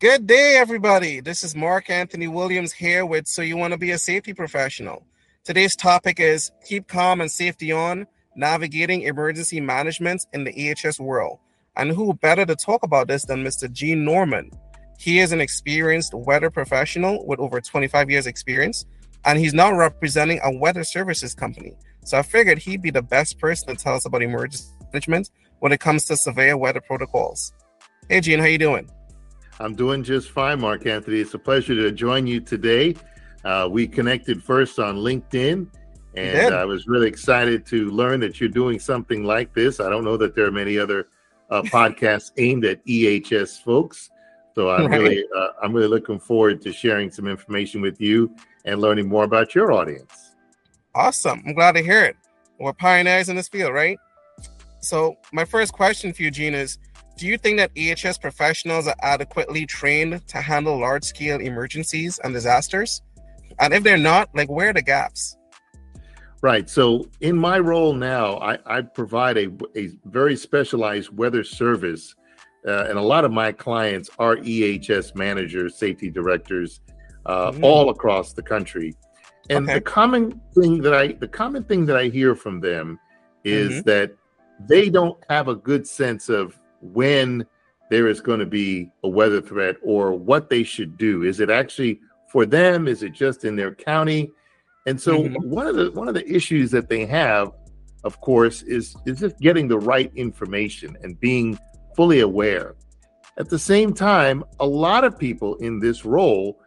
Good day, everybody. This is Mark Anthony Williams here with So You Want to Be a Safety Professional. Today's topic is Keep Calm and Safety On Navigating Emergency Management in the EHS World. And who better to talk about this than Mr. Gene Norman? He is an experienced weather professional with over 25 years' experience, and he's now representing a weather services company. So I figured he'd be the best person to tell us about emergency management when it comes to severe weather protocols. Hey, Gene, how you doing? I'm doing just fine, Mark Anthony. It's a pleasure to join you today. Uh, we connected first on LinkedIn, and I was really excited to learn that you're doing something like this. I don't know that there are many other uh, podcasts aimed at EHS folks, so I'm right. really uh, I'm really looking forward to sharing some information with you and learning more about your audience. Awesome! I'm glad to hear it. We're pioneers in this field, right? So, my first question for you, Gene, is do you think that EHS professionals are adequately trained to handle large scale emergencies and disasters? And if they're not, like where are the gaps? Right. So in my role now, I, I provide a, a very specialized weather service. Uh, and a lot of my clients are EHS managers, safety directors, uh, mm-hmm. all across the country. And okay. the common thing that I the common thing that I hear from them is mm-hmm. that they don't have a good sense of when there is going to be a weather threat or what they should do. Is it actually for them? Is it just in their county? And so mm-hmm. one of the one of the issues that they have, of course, is is just getting the right information and being fully aware. At the same time, a lot of people in this role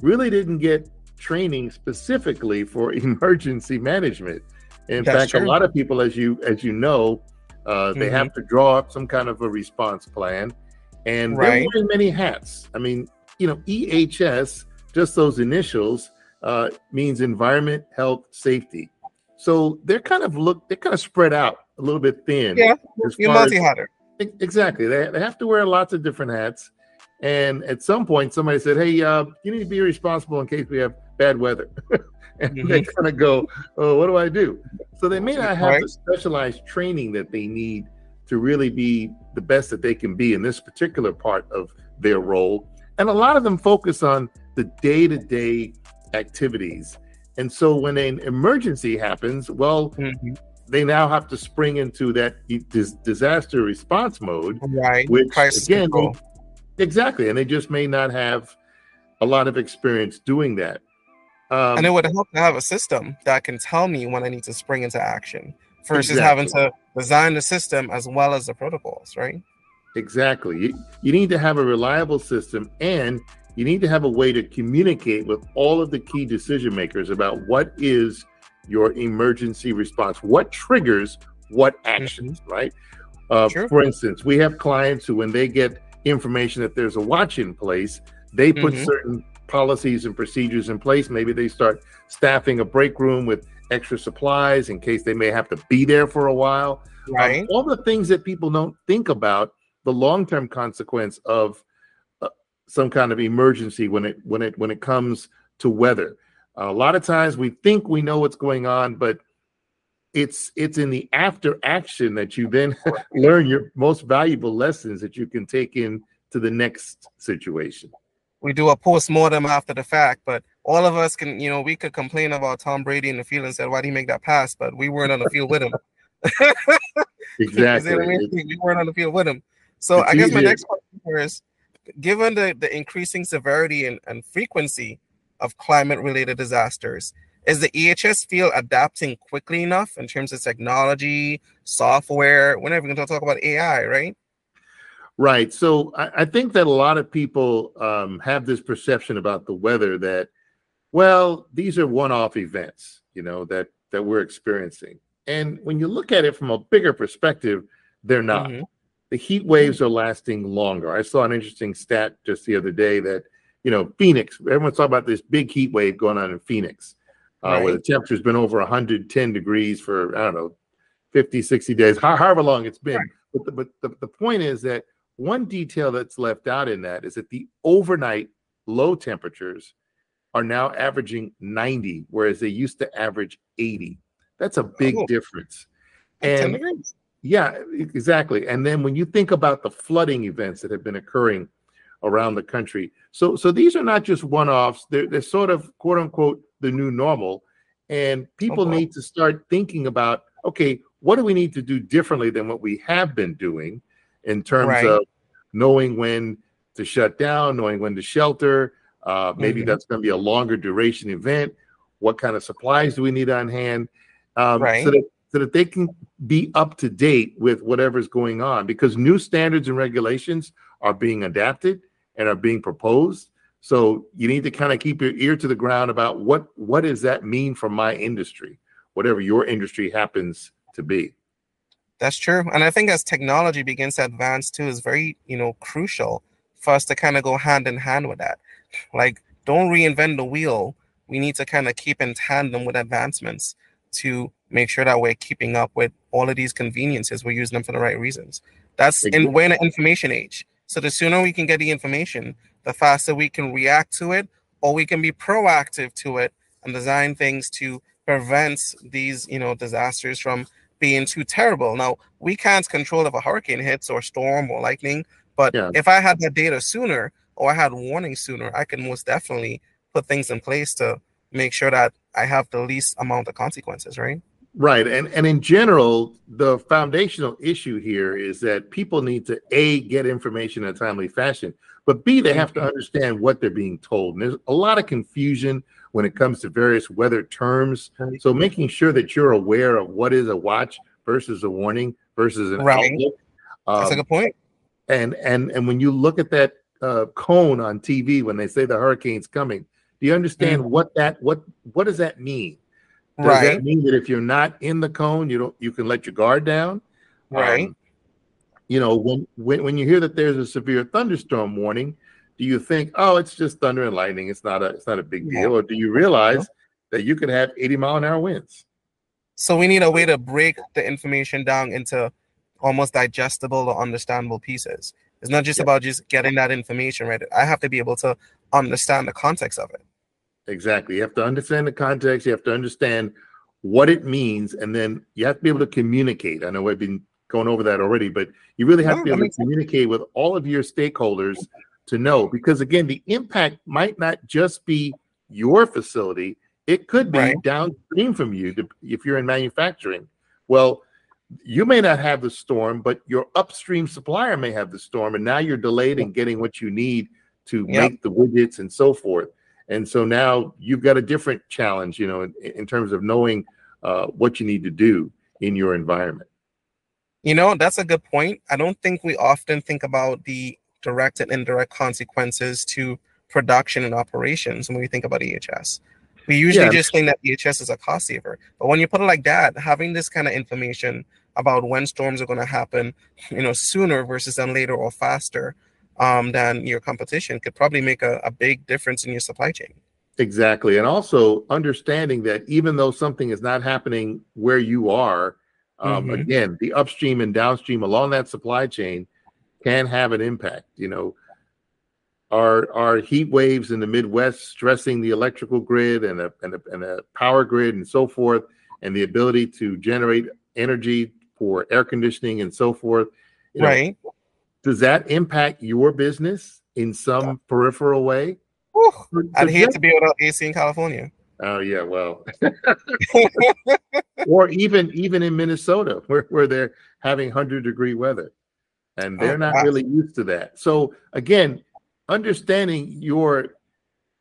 really didn't get training specifically for emergency management. In That's fact, true. a lot of people, as you as you know, uh, they mm-hmm. have to draw up some kind of a response plan, and right. they're wearing many hats. I mean, you know, EHS, just those initials, uh, means environment, health, safety. So they're kind of look, they're kind of spread out a little bit thin. Yeah, you're multi-hatter. Exactly. They, they have to wear lots of different hats. And at some point, somebody said, "Hey, uh, you need to be responsible in case we have bad weather." and mm-hmm. they kind of go, "Oh, what do I do?" So they may not have the specialized training that they need to really be the best that they can be in this particular part of their role. And a lot of them focus on the day-to-day activities. And so when an emergency happens, well, mm-hmm. they now have to spring into that disaster response mode, right? Which again, they, exactly, and they just may not have a lot of experience doing that. Um, and it would help to have a system that can tell me when I need to spring into action versus exactly. having to design the system as well as the protocols, right? Exactly. You, you need to have a reliable system and you need to have a way to communicate with all of the key decision makers about what is your emergency response, what triggers what actions, mm-hmm. right? Uh, sure. For instance, we have clients who, when they get information that there's a watch in place, they put mm-hmm. certain policies and procedures in place. Maybe they start staffing a break room with extra supplies in case they may have to be there for a while. Um, right. Um, all the things that people don't think about the long-term consequence of uh, some kind of emergency when it when it when it comes to weather. Uh, a lot of times we think we know what's going on, but it's it's in the after action that you then learn your most valuable lessons that you can take in to the next situation we do a post mortem after the fact, but all of us can, you know, we could complain about Tom Brady in the field and said, why did he make that pass? But we weren't on the field with him. exactly. we weren't on the field with him. So it's I guess easier. my next question is given the, the increasing severity and, and frequency of climate related disasters, is the EHS field adapting quickly enough in terms of technology, software? Whenever we're going to talk about AI, right? Right. So I, I, think that a lot of people um, have this perception about the weather that, well, these are one-off events, you know, that that we're experiencing. And when you look at it from a bigger perspective, they're not. Mm-hmm. The heat waves are lasting longer. I saw an interesting stat just the other day that, you know, Phoenix, everyone's talking about this big heat wave going on in Phoenix, uh, right. where the temperature's been over 110 degrees for, I don't know, 50, 60 days, however long it's been. Right. But, the, but the, the point is that one detail that's left out in that is that the overnight low temperatures are now averaging 90, whereas they used to average 80. That's a big oh, difference. And yeah, exactly. And then when you think about the flooding events that have been occurring around the country. So, so these are not just one-offs. They're, they're sort of quote unquote the new normal, and people Okay. need to start thinking about okay, what do we need to do differently than what we have been doing in terms Right. of knowing when to shut down, knowing when to shelter. Uh, maybe Mhm. that's going to be a longer duration event. What kind of supplies do we need on hand? Um, Right. So that so that they can be up to date with whatever's going on because new standards and regulations are being adapted and are being proposed. So you need to kind of keep your ear to the ground about what what does that mean for my industry, whatever your industry happens to be. That's true. And I think as technology begins to advance too, is very, you know, crucial for us to kind of go hand in hand with that. Like, don't reinvent the wheel. We need to kind of keep in tandem with advancements to make sure that we're keeping up with all of these conveniences. We're using them for the right reasons. That's Exactly. in we're in an information age. So the sooner we can get the information, the faster we can react to it, or we can be proactive to it and design things to prevent these, you know, disasters from being too terrible. Now, we can't control if a hurricane hits or storm or lightning, but Yeah. if I had that data sooner or I had warning sooner, I can most definitely put things in place to make sure that I have the least amount of consequences, right? Right. And and in general, the foundational issue here is that people need to A get information in a timely fashion, but B they have to understand what they're being told. And there's a lot of confusion when it comes to various weather terms. So making sure that you're aware of what is a watch versus a warning versus an Right. outlook. That's a Um, good point. and and and when you look at that uh, cone on TV when they say the hurricane's coming, do you understand what that what what does that mean? Does Right, that mean that if you're not in the cone, you don't you can let your guard down? right. Um, you know, when, when when you hear that there's a severe thunderstorm warning, do you think, oh, it's just thunder and lightning? It's not a it's not a big deal, or do you realize that you could have 80 mile an hour winds? So we need a way to break the information down into almost digestible or understandable pieces. It's not just Yeah. about just getting that information right. I have to be able to understand the context of it. Exactly. You have to understand the context. You have to understand what it means, and then you have to be able to communicate. I know I've been going over that already, but you really have No, to be able to sense. communicate with all of your stakeholders to know because again, the impact might not just be your facility; it could be Right. downstream from you to- if you're in manufacturing. Well, you may not have the storm, but your upstream supplier may have the storm, and now you're delayed in getting what you need to Yep. make the widgets and so forth. And so now you've got a different challenge, you know, in, in terms of knowing uh, what you need to do in your environment. You know, that's a good point. I don't think we often think about the direct and indirect consequences to production and operations when we think about EHS. We usually Yeah. just think that EHS is a cost saver. But when you put it like that, having this kind of information about when storms are going to happen, you know, sooner versus then later or faster um, than your competition could probably make a, a big difference in your supply chain. Exactly. And also understanding that even though something is not happening where you are, um, Mhm. again, the upstream and downstream along that supply chain can have an impact. You know, are are heat waves in the Midwest stressing the electrical grid and a, and a, and a power grid and so forth, and the ability to generate energy for air conditioning and so forth? You know, right? Does that impact your business in some peripheral way? So I'd hate to be without AC in California. Oh yeah, well, or even even in Minnesota, where where they're having hundred degree weather, and they're Oh, not wow. really used to that. So again, understanding your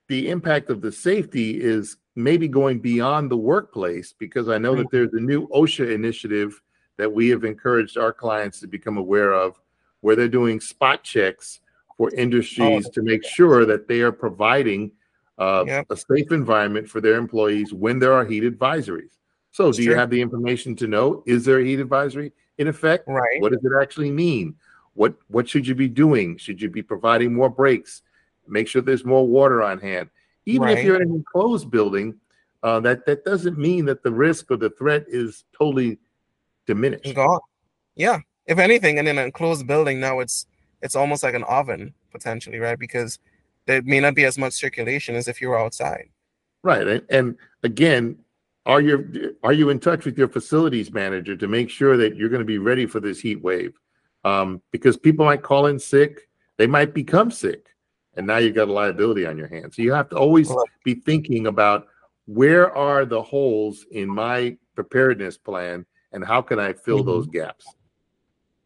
the impact of the safety is maybe going beyond the workplace because I know that there's a new OSHA initiative that we have encouraged our clients to become aware of, where they're doing spot checks for industries oh. to make sure that they are providing uh, Yep. a safe environment for their employees when there are heat advisories. So, That's do you true. have the information to know is there a heat advisory in effect? Right. What does it actually mean? What what should you be doing? Should you be providing more breaks? Make sure there's more water on hand. Even if you're in an enclosed building, uh, that that doesn't mean that the risk or the threat is totally diminished. Gone. Yeah. If anything, in an enclosed building now, it's it's almost like an oven potentially, right? Because there may not be as much circulation as if you were outside. Right. And, and again, are you are you in touch with your facilities manager to make sure that you're going to be ready for this heat wave? Um, because people might call in sick, they might become sick, and now you've got a liability on your hands. So you have to always be thinking about where are the holes in my preparedness plan, and how can I fill mm-hmm. those gaps.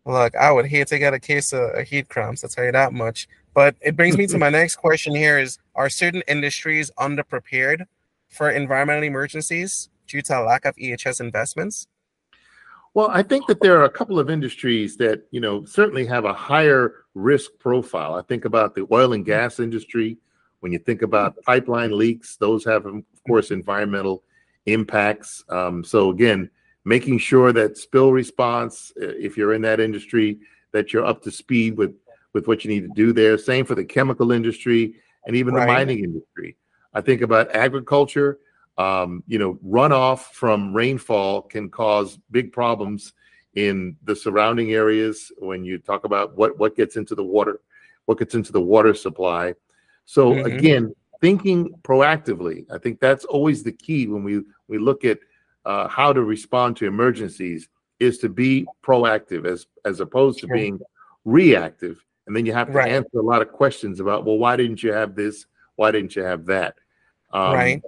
Look, I would hate to get a case of, of heat cramps. I'll tell you that much. But it brings me to my next question here: Is are certain industries underprepared for environmental emergencies due to a lack of EHS investments? Well, I think that there are a couple of industries that, you know, certainly have a higher risk profile. I think about the oil and gas industry. When you think about pipeline leaks, those have, of course, environmental impacts. Um, so again, making sure that spill response, if you're in that industry, that you're up to speed with with what you need to do there. Same for the chemical industry and even right. the mining industry. I think about agriculture. Um, you know, runoff from rainfall can cause big problems in the surrounding areas when you talk about what what gets into the water, what gets into the water supply. So mm-hmm. again, thinking proactively, I think that's always the key when we we look at uh, how to respond to emergencies is to be proactive as as opposed to being reactive and then you have to right. answer a lot of questions about well why didn't you have this? Why didn't you have that? Um, right.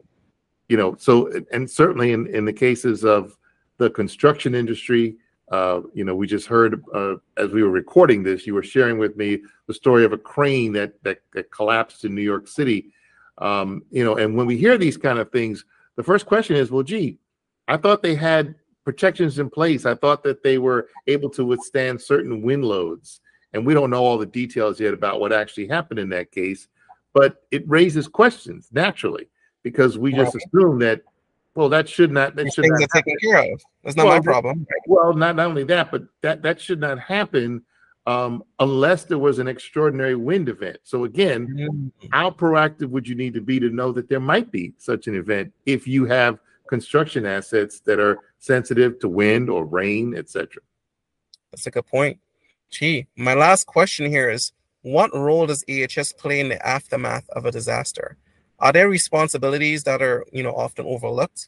you know so and certainly in in the cases of the construction industry uh, you know we just heard uh, as we were recording this you were sharing with me the story of a crane that that, that collapsed in new york city. Um, you know and when we hear these kind of things the first question is well gee i thought they had protections in place. I thought that they were able to withstand certain wind loads and we don't know all the details yet about what actually happened in that case, but it raises questions naturally because we just assume that well that should not that should not are taken care of. That's not well, my problem. Well, not, not only that, but that that should not happen um, unless there was an extraordinary wind event. So again, mm-hmm. how proactive would you need to be to know that there might be such an event if you have construction assets that are sensitive to wind or rain, etc. That's a good point. Gee, my last question here is what role does EHS play in the aftermath of a disaster? Are there responsibilities that are, you know, often overlooked?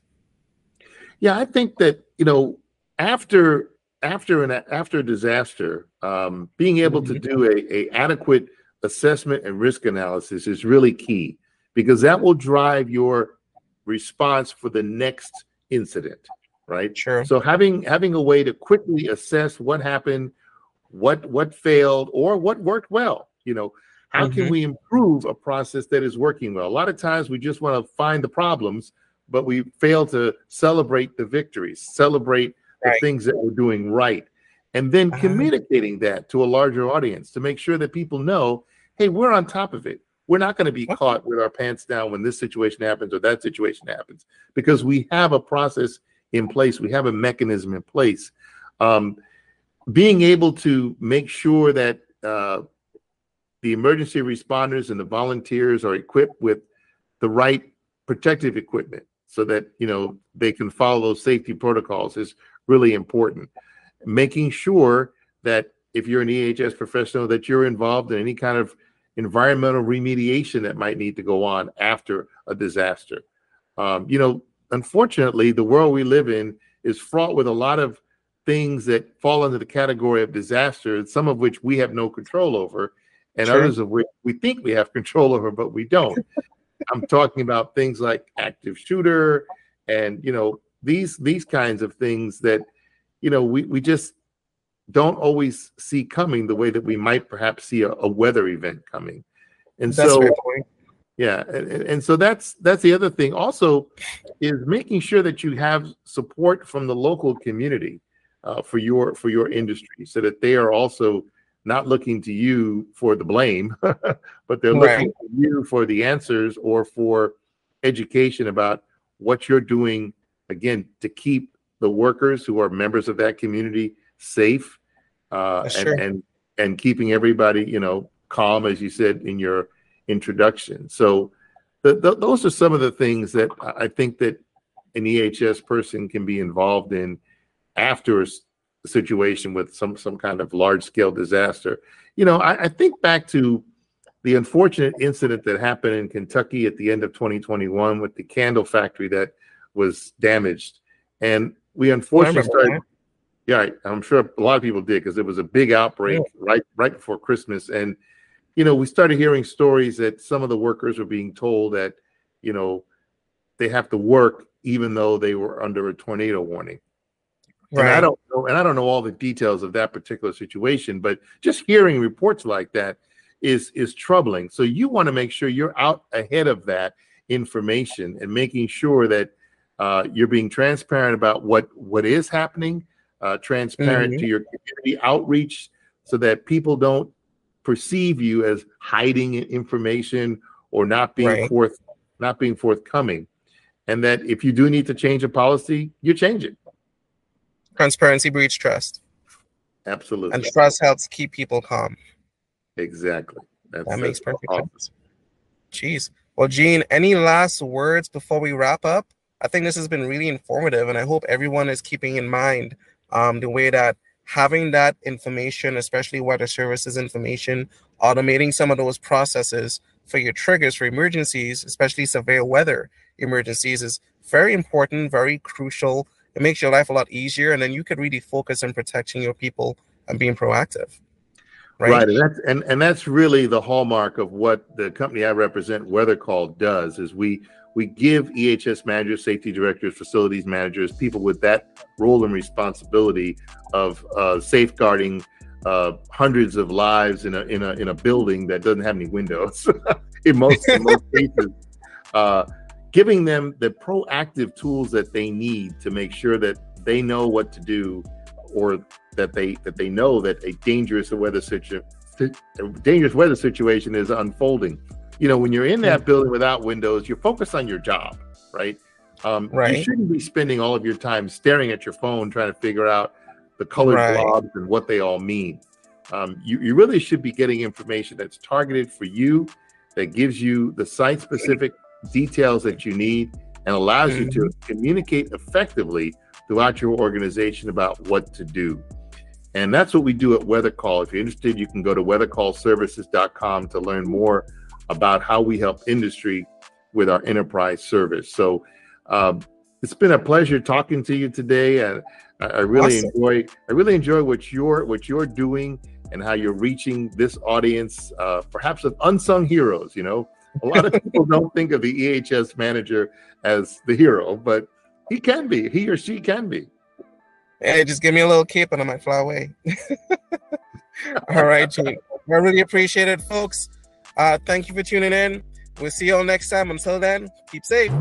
Yeah, I think that, you know, after after an after a disaster, um, being able to mm-hmm. do a, a adequate assessment and risk analysis is really key because that will drive your response for the next incident, right? Sure. So having having a way to quickly assess what happened, what what failed or what worked well you know how mm-hmm. can we improve a process that is working well a lot of times we just want to find the problems but we fail to celebrate the victories celebrate right. the things that we're doing right and then uh-huh. communicating that to a larger audience to make sure that people know hey we're on top of it we're not going to be caught with our pants down when this situation happens or that situation happens because we have a process in place we have a mechanism in place um, being able to make sure that uh, the emergency responders and the volunteers are equipped with the right protective equipment so that you know they can follow those safety protocols is really important. Making sure that if you're an ehs professional that you're involved in any kind of environmental remediation that might need to go on after a disaster. Um, you know unfortunately the world we live in is fraught with a lot of things that fall under the category of disaster, some of which we have no control over, and sure. others of which we think we have control over, but we don't. I'm talking about things like active shooter and you know these these kinds of things that you know we, we just don't always see coming the way that we might perhaps see a, a weather event coming. And that's so yeah, and, and so that's that's the other thing also is making sure that you have support from the local community uh, for your for your industry, so that they are also not looking to you for the blame, but they're right. looking to you for the answers or for education about what you're doing again to keep the workers who are members of that community safe uh, and, and and keeping everybody you know calm as you said in your introduction so the, the, those are some of the things that i think that an ehs person can be involved in after a situation with some some kind of large scale disaster. You know, I, I think back to the unfortunate incident that happened in Kentucky at the end of 2021 with the candle factory that was damaged, and we unfortunately started. Yeah, I'm sure a lot of people did because it was a big outbreak yeah. right right before Christmas, and you know, we started hearing stories that some of the workers were being told that, you know, they have to work even though they were under a tornado warning. Right. And I don't know, and I don't know all the details of that particular situation, but just hearing reports like that is is troubling. So you want to make sure you're out ahead of that information and making sure that uh, you're being transparent about what what is happening, uh, transparent mm-hmm. to your community outreach, so that people don't perceive you as hiding information or not being right. forth not being forthcoming, and that if you do need to change a policy, you change it. Transparency breeds trust. Absolutely. And trust helps keep people calm. Exactly. That's, that makes perfect awesome. sense. Jeez. Well, Gene, any last words before we wrap up? I think this has been really informative, and I hope everyone is keeping in mind um, the way that having that information, especially weather services information, automating some of those processes for your triggers for emergencies, especially severe weather emergencies, is very important, very crucial. It makes your life a lot easier, and then you could really focus on protecting your people and being proactive. Right. right. And that's and, and that's really the hallmark of what the company I represent, Weather Call, does is we we give EHS managers, safety directors, facilities managers, people with that role and responsibility of uh, safeguarding uh, hundreds of lives in a in a in a building that doesn't have any windows. in most in most cases, uh, giving them the proactive tools that they need to make sure that they know what to do or that they that they know that a dangerous weather situation dangerous weather situation is unfolding. You know, when you're in that building without windows, you're focused on your job, right? Um, right. You shouldn't be spending all of your time staring at your phone trying to figure out the colored right. blobs and what they all mean. Um, you, you really should be getting information that's targeted for you, that gives you the site specific details that you need, and allows mm-hmm. you to mm-hmm. communicate effectively throughout your organization about what to do. And that's what we do at Weather Call. If you're interested, you can go to weathercallservices.com to learn more about how we help industry with our enterprise service. So um, it's been a pleasure talking to you today. And I, I really awesome. enjoy I really enjoy what you're what you're doing and how you're reaching this audience, uh, perhaps of unsung heroes. You know, a lot of people don't think of the EHS manager as the hero, but he can be. He or she can be. Hey, just give me a little cape and I might fly away. all right. I really appreciate it, folks. Uh, thank you for tuning in. We'll see you all next time. Until then, keep safe.